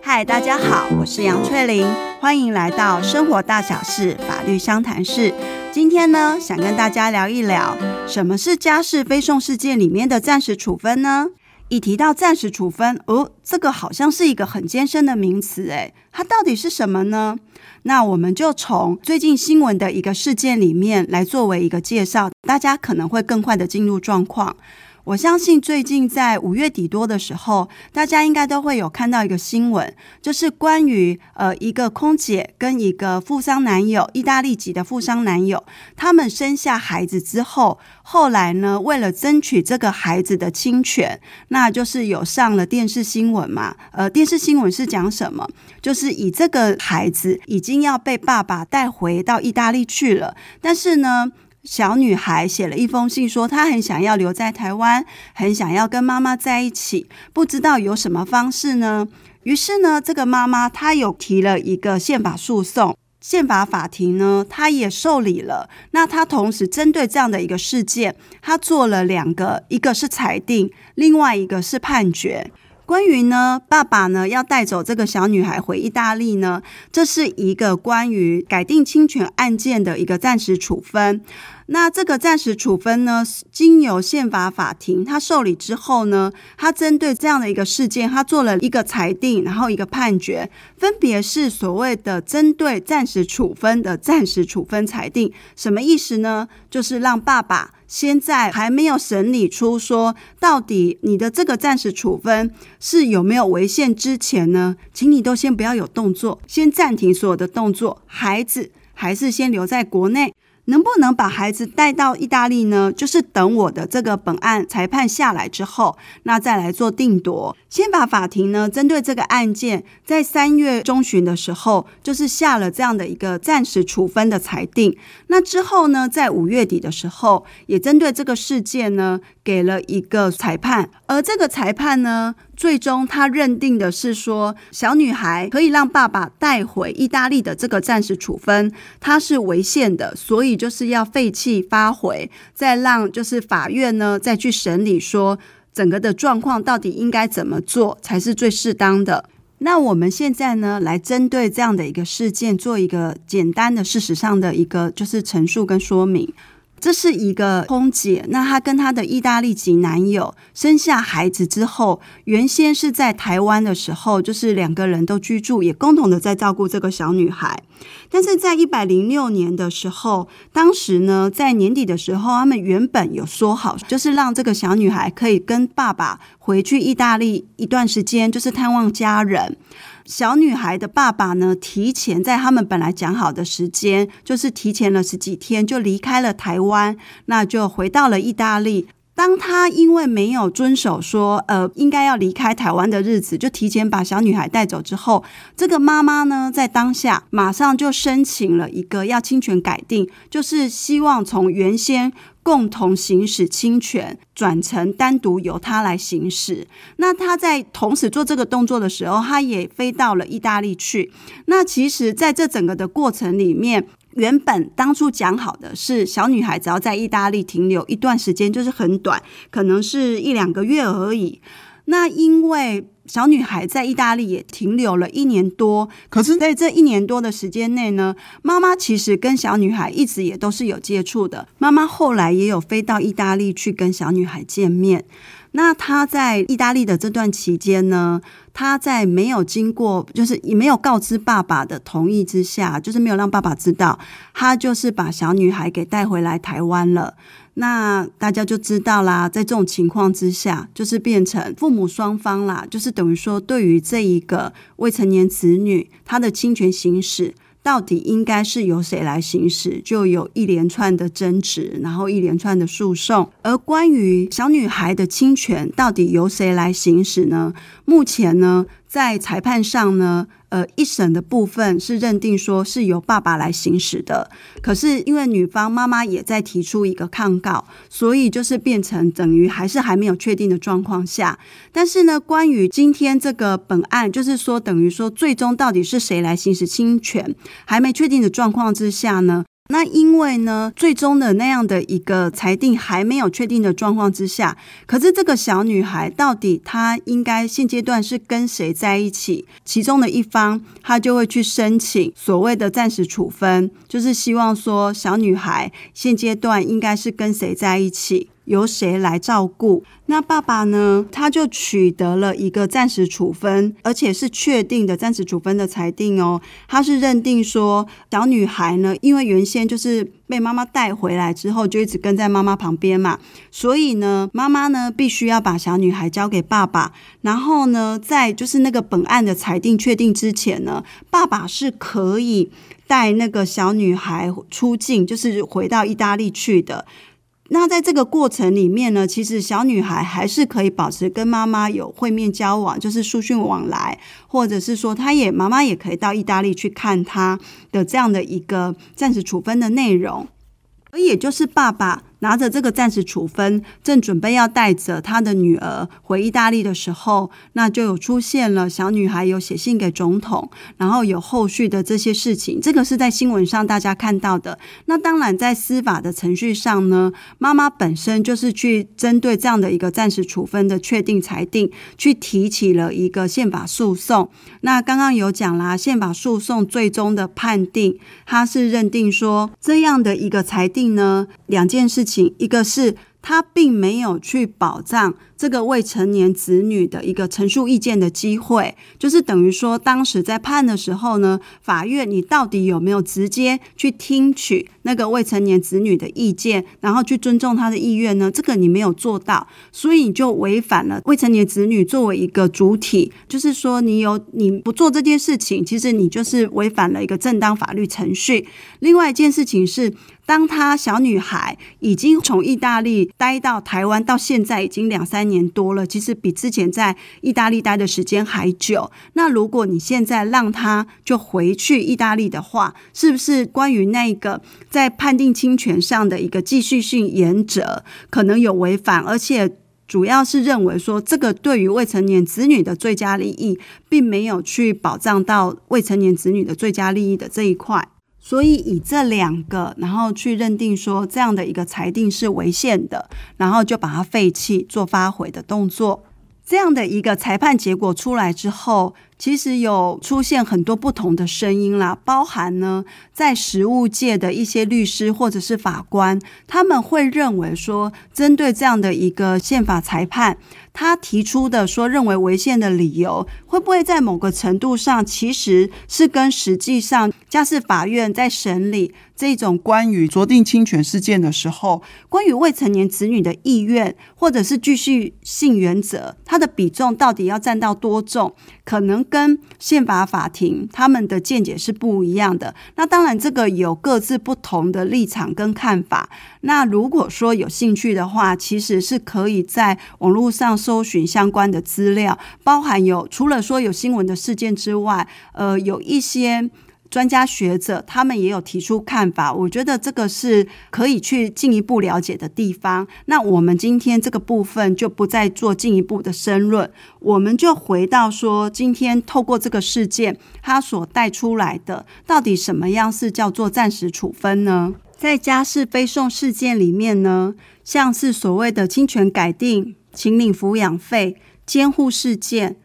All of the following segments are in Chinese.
嗨，大家好，我是杨翠玲，欢迎来到生活大小事法律相谈室。今天呢，想跟大家聊一聊，什么是家事非讼事件里面的暂时处分呢？一提到暂时处分，哦，这个好像是一个很艰深的名词，诶，它到底是什么呢？那我们就从最近新闻的一个事件里面来作为一个介绍，大家可能会更快的进入状况。我相信最近在五月底多的时候，大家应该都会有看到一个新闻，就是关于呃一个空姐跟一个富商男友，意大利籍的富商男友，他们生下孩子之后，后来呢，为了争取这个孩子的亲权，那就是有上了电视新闻嘛。呃，电视新闻是讲什么？就是以这个孩子已经要被爸爸带回到意大利去了，但是呢。小女孩写了一封信，说她很想要留在台湾，很想要跟妈妈在一起，不知道有什么方式呢？于是呢，这个妈妈她有提了一个宪法诉讼，宪法法庭呢，她也受理了。那她同时针对这样的一个事件，她做了两个，一个是裁定，另外一个是判决。关于呢，爸爸呢要带走这个小女孩回意大利呢，这是一个关于改定侵权案件的一个暂时处分。那这个暂时处分呢，经由宪法法庭他受理之后呢，他针对这样的一个事件，他做了一个裁定，然后一个判决，分别是所谓的针对暂时处分的暂时处分裁定，什么意思呢？就是让爸爸现在还没有审理出说到底你的这个暂时处分是有没有违宪之前呢，请你都先不要有动作，先暂停所有的动作，孩子还是先留在国内。能不能把孩子带到意大利呢？就是等我的这个本案裁判下来之后，那再来做定夺。先把法庭呢，针对这个案件，在三月中旬的时候，就是下了这样的一个暂时处分的裁定。那之后呢，在五月底的时候，也针对这个事件呢，给了一个裁判。而这个裁判呢，最终，他认定的是说，小女孩可以让爸爸带回意大利的这个暂时处分，它是违宪的，所以就是要废弃发回，再让就是法院呢再去审理，说整个的状况到底应该怎么做才是最适当的。那我们现在呢，来针对这样的一个事件做一个简单的事实上的一个就是陈述跟说明。这是一个空姐，那她跟她的意大利籍男友生下孩子之后，原先是在台湾的时候，就是两个人都居住，也共同的在照顾这个小女孩。但是在一百零六年的时候，当时呢，在年底的时候，他们原本有说好，就是让这个小女孩可以跟爸爸回去意大利一段时间，就是探望家人。小女孩的爸爸呢，提前在他们本来讲好的时间，就是提前了十几天就离开了台湾，那就回到了意大利。当他因为没有遵守说，呃，应该要离开台湾的日子，就提前把小女孩带走之后，这个妈妈呢，在当下马上就申请了一个要侵权改定，就是希望从原先。共同行使侵权转成单独由他来行使。那他在同时做这个动作的时候，他也飞到了意大利去。那其实，在这整个的过程里面，原本当初讲好的是小女孩只要在意大利停留一段时间，就是很短，可能是一两个月而已。那因为小女孩在意大利也停留了一年多，可是在这一年多的时间内呢，妈妈其实跟小女孩一直也都是有接触的。妈妈后来也有飞到意大利去跟小女孩见面。那他在意大利的这段期间呢，他在没有经过，就是也没有告知爸爸的同意之下，就是没有让爸爸知道，他就是把小女孩给带回来台湾了。那大家就知道啦，在这种情况之下，就是变成父母双方啦，就是等于说，对于这一个未成年子女，他的侵权行使到底应该是由谁来行使，就有一连串的争执，然后一连串的诉讼。而关于小女孩的侵权到底由谁来行使呢？目前呢，在裁判上呢。呃，一审的部分是认定说是由爸爸来行使的，可是因为女方妈妈也在提出一个抗告，所以就是变成等于还是还没有确定的状况下。但是呢，关于今天这个本案，就是说等于说最终到底是谁来行使侵权，还没确定的状况之下呢，那因为呢，最终的那样的一个裁定还没有确定的状况之下，可是这个小女孩到底她应该现阶段是跟谁在一起？其中的一方，她就会去申请所谓的暂时处分，就是希望说小女孩现阶段应该是跟谁在一起。由谁来照顾？那爸爸呢？他就取得了一个暂时处分，而且是确定的暂时处分的裁定哦。他是认定说，小女孩呢，因为原先就是被妈妈带回来之后，就一直跟在妈妈旁边嘛，所以呢，妈妈呢必须要把小女孩交给爸爸。然后呢，在就是那个本案的裁定确定之前呢，爸爸是可以带那个小女孩出境，就是回到意大利去的。那在这个过程里面呢，其实小女孩还是可以保持跟妈妈有会面交往，就是书讯往来，或者是说，她也妈妈也可以到意大利去看她的这样的一个暂时处分的内容，而也就是爸爸。拿着这个暂时处分，正准备要带着他的女儿回意大利的时候，那就有出现了小女孩有写信给总统，然后有后续的这些事情。这个是在新闻上大家看到的。那当然，在司法的程序上呢，妈妈本身就是去针对这样的一个暂时处分的确定裁定，去提起了一个宪法诉讼。那刚刚有讲啦，宪法诉讼最终的判定，他是认定说这样的一个裁定呢，两件事。一个是他并没有去保障。这个未成年子女的一个陈述意见的机会，就是等于说，当时在判的时候呢，法院你到底有没有直接去听取那个未成年子女的意见，然后去尊重他的意愿呢？这个你没有做到，所以你就违反了未成年子女作为一个主体，就是说你有你不做这件事情，其实你就是违反了一个正当法律程序。另外一件事情是，当她小女孩已经从意大利待到台湾，到现在已经两三年多了，其实比之前在意大利待的时间还久。那如果你现在让她就回去意大利的话，是不是关于那个在判定侵权上的一个继续性原则可能有违反？而且主要是认为说，这个对于未成年子女的最佳利益，并没有去保障到未成年子女的最佳利益的这一块。所以以这两个，然后去认定说这样的一个裁定是违宪的，然后就把它废弃，做发回的动作。这样的一个裁判结果出来之后，其实有出现很多不同的声音啦，包含呢，在实务界的一些律师或者是法官，他们会认为说，针对这样的一个宪法裁判，他提出的说认为违宪的理由，会不会在某个程度上其实是跟实际上家事法院在审理这种关于酌定侵权事件的时候，关于未成年子女的意愿或者是继续性原则，它的比重到底要占到多重，可能。跟宪法法庭他们的见解是不一样的。那当然，这个有各自不同的立场跟看法。那如果说有兴趣的话，其实是可以在网络上搜寻相关的资料，包含有除了说有新闻的事件之外，呃，有一些。专家学者他们也有提出看法，我觉得这个是可以去进一步了解的地方。那我们今天这个部分就不再做进一步的申论，我们就回到说，今天透过这个事件，它所带出来的到底什么样是叫做暂时处分呢？在家事非讼事件里面呢，像是所谓的侵权改定、请领抚养费、监护事件。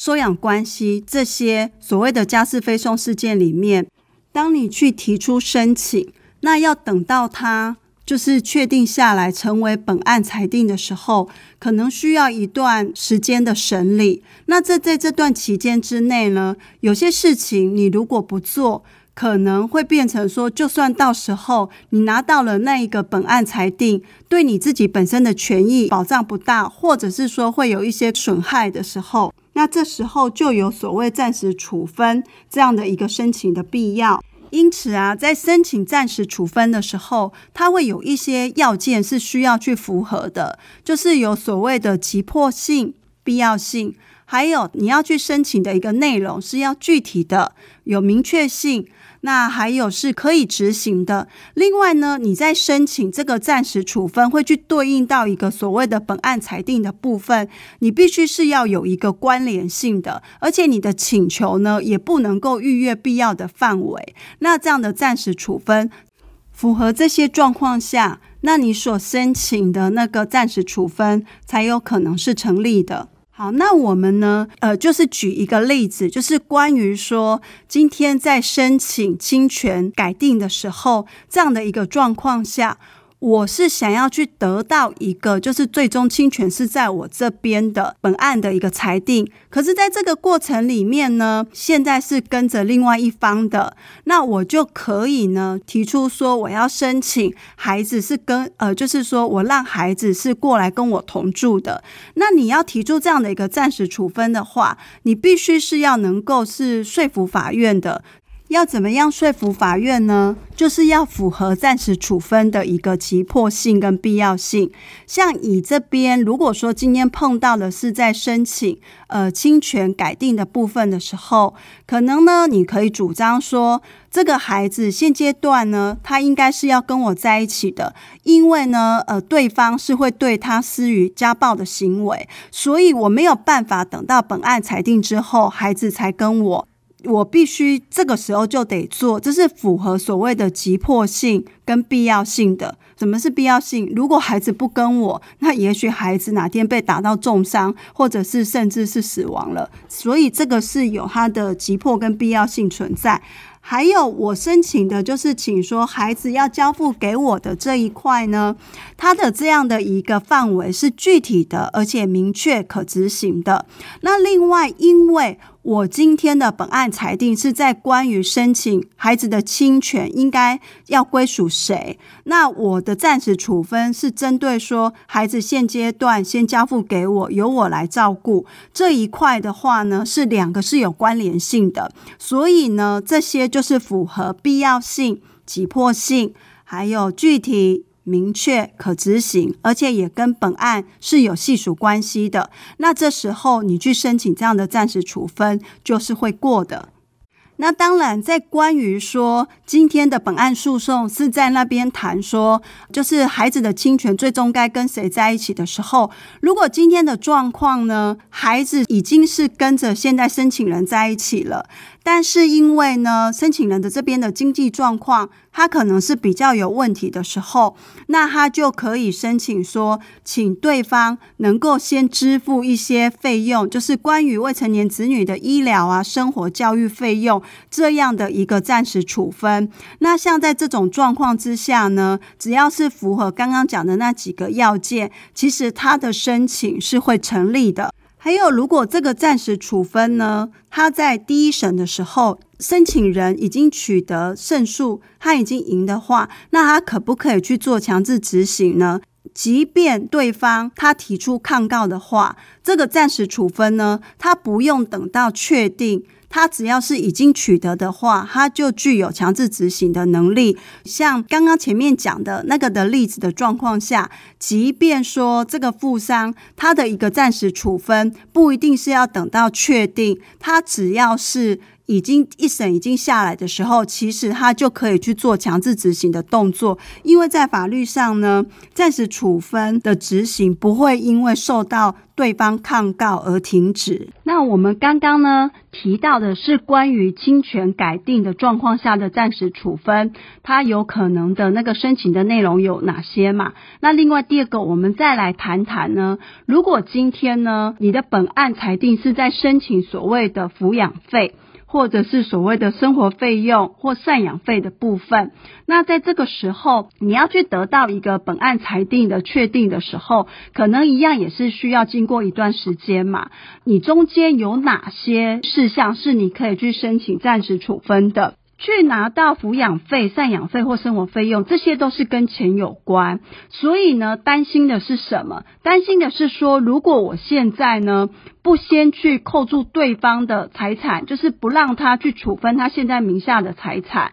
收养关系这些所谓的家事非送事件里面，当你去提出申请，那要等到他就是确定下来成为本案裁定的时候，可能需要一段时间的审理。那这在这段期间之内呢，有些事情你如果不做，可能会变成说，就算到时候你拿到了那一个本案裁定，对你自己本身的权益保障不大，或者是说会有一些损害的时候。那这时候就有所谓暂时处分这样的一个申请的必要，因此啊，在申请暂时处分的时候，它会有一些要件是需要去符合的，就是有所谓的急迫性、必要性，还有你要去申请的一个内容是要具体的、有明确性。那还有是可以执行的。另外呢，你在申请这个暂时处分，会去对应到一个所谓的本案裁定的部分，你必须是要有一个关联性的，而且你的请求呢，也不能够逾越必要的范围。那这样的暂时处分。符合这些状况下，那你所申请的那个暂时处分才有可能是成立的。好，那我们呢，呃，就是举一个例子，就是关于说今天在申请侵权改定的时候，这样的一个状况下。我是想要去得到一个，就是最终侵权是在我这边的本案的一个裁定。可是，在这个过程里面呢，现在是跟着另外一方的，那我就可以呢提出说，我要申请孩子是跟呃，就是说我让孩子是过来跟我同住的。那你要提出这样的一个暂时处分的话，你必须是要能够是说服法院的。要怎么样说服法院呢？就是要符合暂时处分的一个急迫性跟必要性。像乙这边，如果说今天碰到的是在申请呃侵权改定的部分的时候，可能呢，你可以主张说，这个孩子现阶段呢，他应该是要跟我在一起的，因为呢，呃，对方是会对他施予家暴的行为，所以我没有办法等到本案裁定之后，孩子才跟我。我必须这个时候就得做，这是符合所谓的急迫性跟必要性的。什么是必要性？如果孩子不跟我，那也许孩子哪天被打到重伤，或者是甚至是死亡了。所以这个是有它的急迫跟必要性存在。还有我申请的就是，请说孩子要交付给我的这一块呢，它的这样的一个范围是具体的，而且明确可执行的。那另外，因为我今天的本案裁定是在关于申请孩子的亲权应该要归属谁，那我的暂时处分是针对说孩子现阶段先交付给我，由我来照顾这一块的话呢，是两个是有关联性的，所以呢，这些就是符合必要性、急迫性，还有具体。明确可执行，而且也跟本案是有系属关系的。那这时候你去申请这样的暂时处分，就是会过的。那当然，在关于说今天的本案诉讼是在那边谈说，就是孩子的侵权最终该跟谁在一起的时候，如果今天的状况呢，孩子已经是跟着现在申请人在一起了。但是因为呢，申请人的这边的经济状况，他可能是比较有问题的时候，那他就可以申请说，请对方能够先支付一些费用，就是关于未成年子女的医疗啊、生活教育费用这样的一个暂时处分。那像在这种状况之下呢，只要是符合刚刚讲的那几个要件，其实他的申请是会成立的。还有，如果这个暂时处分呢，他在第一审的时候，申请人已经取得胜诉，他已经赢的话，那他可不可以去做强制执行呢？即便对方他提出抗告的话，这个暂时处分呢，他不用等到确定。他只要是已经取得的话，他就具有强制执行的能力。像刚刚前面讲的那个的例子的状况下，即便说这个富商他的一个暂时处分不一定是要等到确定，他只要是。已经一审已经下来的时候，其实他就可以去做强制执行的动作，因为在法律上呢，暂时处分的执行不会因为受到对方抗告而停止。那我们刚刚呢提到的是关于侵权改定的状况下的暂时处分，它有可能的那个申请的内容有哪些嘛？那另外第二个，我们再来谈谈呢，如果今天呢你的本案裁定是在申请所谓的抚养费。或者是所谓的生活费用或赡养费的部分，那在这个时候，你要去得到一个本案裁定的确定的时候，可能一样也是需要经过一段时间嘛。你中间有哪些事项是你可以去申请暂时处分的？去拿到抚养费、赡养费或生活费用，这些都是跟钱有关。所以呢，担心的是什么？担心的是说，如果我现在呢，不先去扣住对方的财产，就是不让他去处分他现在名下的财产。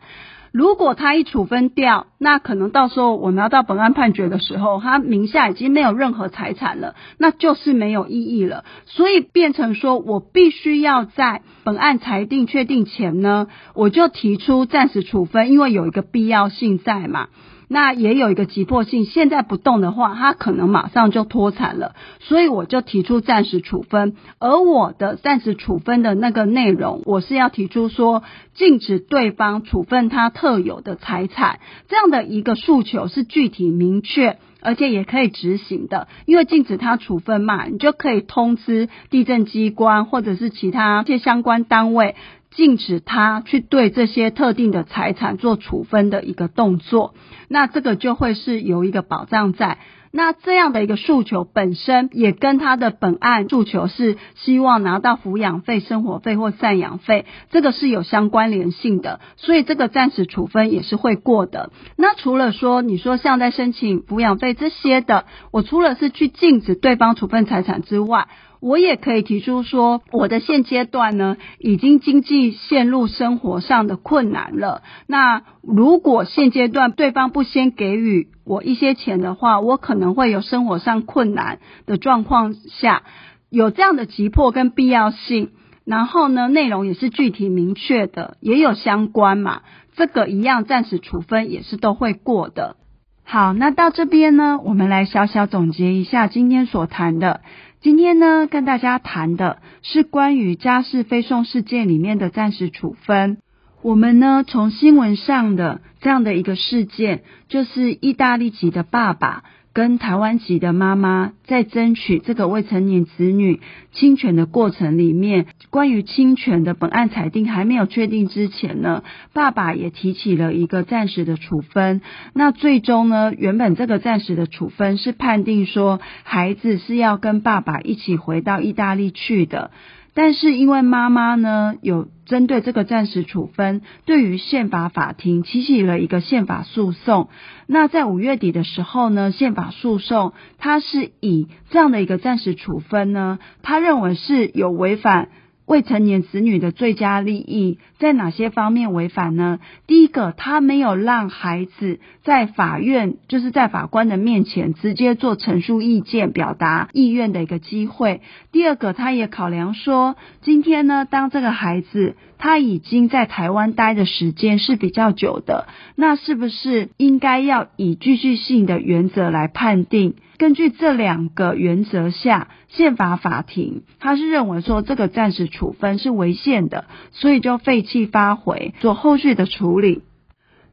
如果他一处分掉，那可能到时候我拿到本案判决的时候，他名下已经没有任何财产了，那就是没有意义了。所以变成说我必须要在本案裁定确定前呢，我就提出暂时处分，因为有一个必要性在嘛。那也有一个急迫性，现在不动的话，他可能马上就脱产了，所以我就提出暂时处分。而我的暂时处分的那个内容，我是要提出说，禁止对方处分他特有的财产，这样的一个诉求是具体明确，而且也可以执行的。因为禁止他处分嘛，你就可以通知地震机关或者是其他一些相关单位。禁止他去对这些特定的财产做处分的一个动作，那这个就会是有一个保障在。那这样的一个诉求本身也跟他的本案诉求是希望拿到抚养费、生活费或赡养费，这个是有相关联性的，所以这个暂时处分也是会过的。那除了说你说像在申请抚养费这些的，我除了是去禁止对方处分财产之外，我也可以提出说，我的现阶段呢，已经经济陷入生活上的困难了。那如果现阶段对方不先给予我一些钱的话，我可能会有生活上困难的状况下，有这样的急迫跟必要性。然后呢，内容也是具体明确的，也有相关嘛，这个一样暂时处分也是都会过的。好，那到这边呢，我们来小小总结一下今天所谈的。今天呢，跟大家谈的是关于家事非讼事件里面的暂时处分。我们呢，从新闻上的这样的一个事件，就是意大利籍的爸爸。跟台湾籍的妈妈在争取这个未成年子女侵权的过程里面，关于侵权的本案裁定还没有确定之前呢，爸爸也提起了一个暂时的处分。那最终呢，原本这个暂时的处分是判定说孩子是要跟爸爸一起回到意大利去的。但是因为妈妈呢，有针对这个暂时处分，对于宪法法庭提起了一个宪法诉讼。那在五月底的时候呢，宪法诉讼它是以这样的一个暂时处分呢，他认为是有违反。未成年子女的最佳利益在哪些方面违反呢？第一个，他没有让孩子在法院，就是在法官的面前直接做陈述意见、表达意愿的一个机会。第二个，他也考量说，今天呢，当这个孩子他已经在台湾待的时间是比较久的，那是不是应该要以继续性的原则来判定？根据这两个原则下，宪法法庭他是认为说这个暂时处分是违宪的，所以就废弃发回做后续的处理。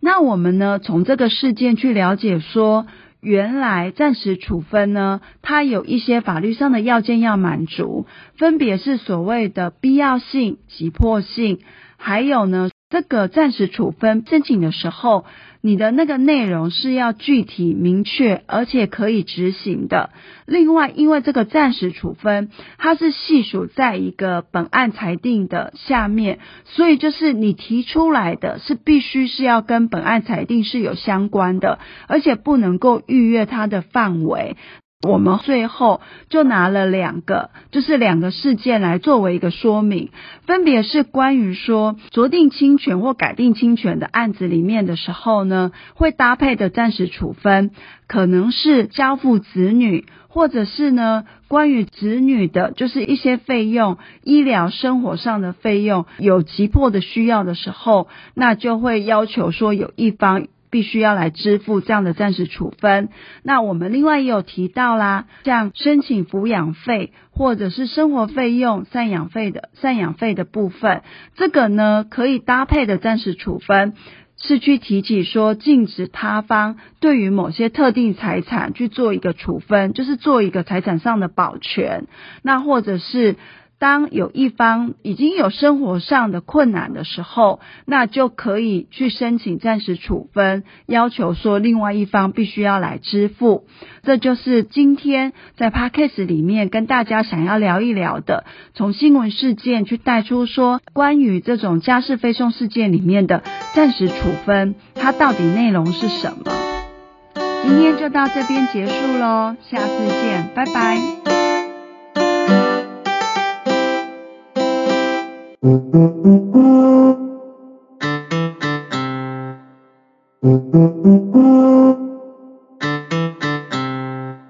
那我们呢，从这个事件去了解说，原来暂时处分呢，它有一些法律上的要件要满足，分别是所谓的必要性、急迫性，还有呢，这个暂时处分申请的时候。你的那个内容是要具体明确，而且可以执行的。另外，因为这个暂时处分，它是系属在一个本案裁定的下面，所以就是你提出来的是必须是要跟本案裁定是有相关的，而且不能够逾越它的范围。我们最后就拿了两个，就是两个事件来作为一个说明，分别是关于说酌定侵权或改定侵权的案子里面的时候呢，会搭配的暂时处分，可能是交付子女，或者是呢关于子女的，就是一些费用、医疗、生活上的费用有急迫的需要的时候，那就会要求说有一方。必须要来支付这样的暂时处分。那我们另外也有提到啦，像申请抚养费或者是生活费用、赡养费的赡养费的部分，这个呢可以搭配的暂时处分是去提起说禁止他方对于某些特定财产去做一个处分，就是做一个财产上的保全。那或者是。当有一方已经有生活上的困难的时候，那就可以去申请暂时处分，要求说另外一方必须要来支付。这就是今天在 Podcast 里面跟大家想要聊一聊的，从新闻事件去带出说关于这种家事非讼事件里面的暂时处分，它到底内容是什么？今天就到这边结束喽，下次见，拜拜。Thank you.